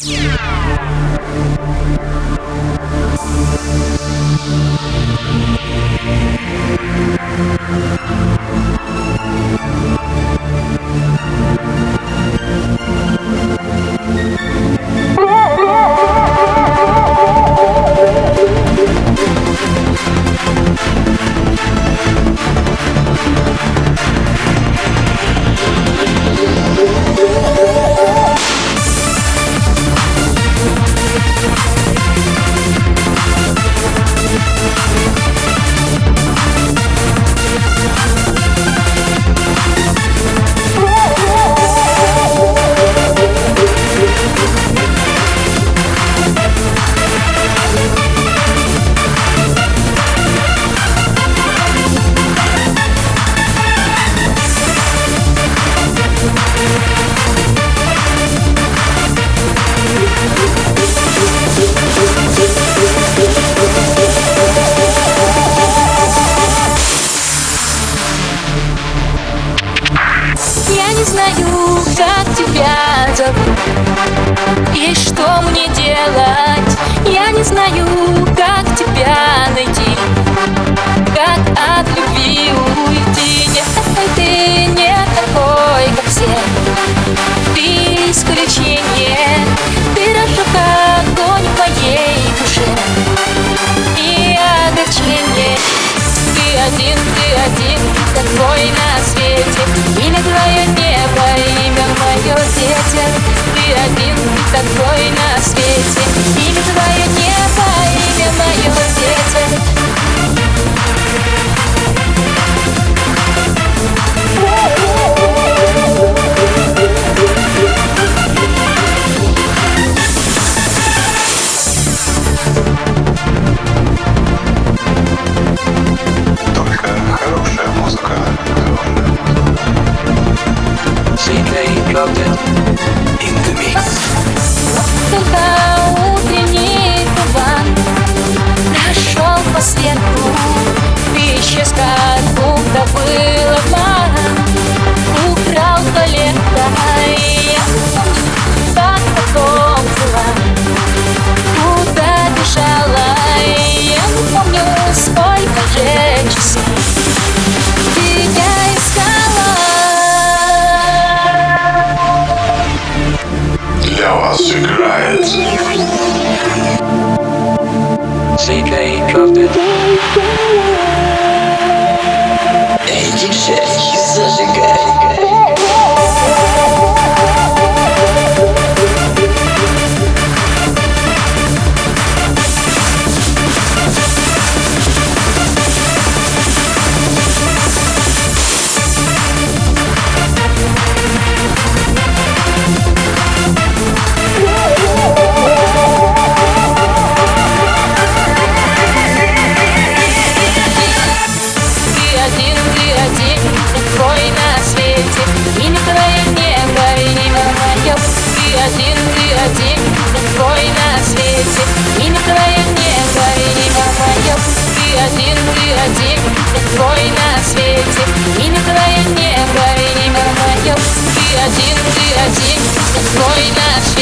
Yeah. забыть In the mix. Massacre. ты один, я твой на свете Имя твое небо и не мое. Ты один, ты один, я твой на свете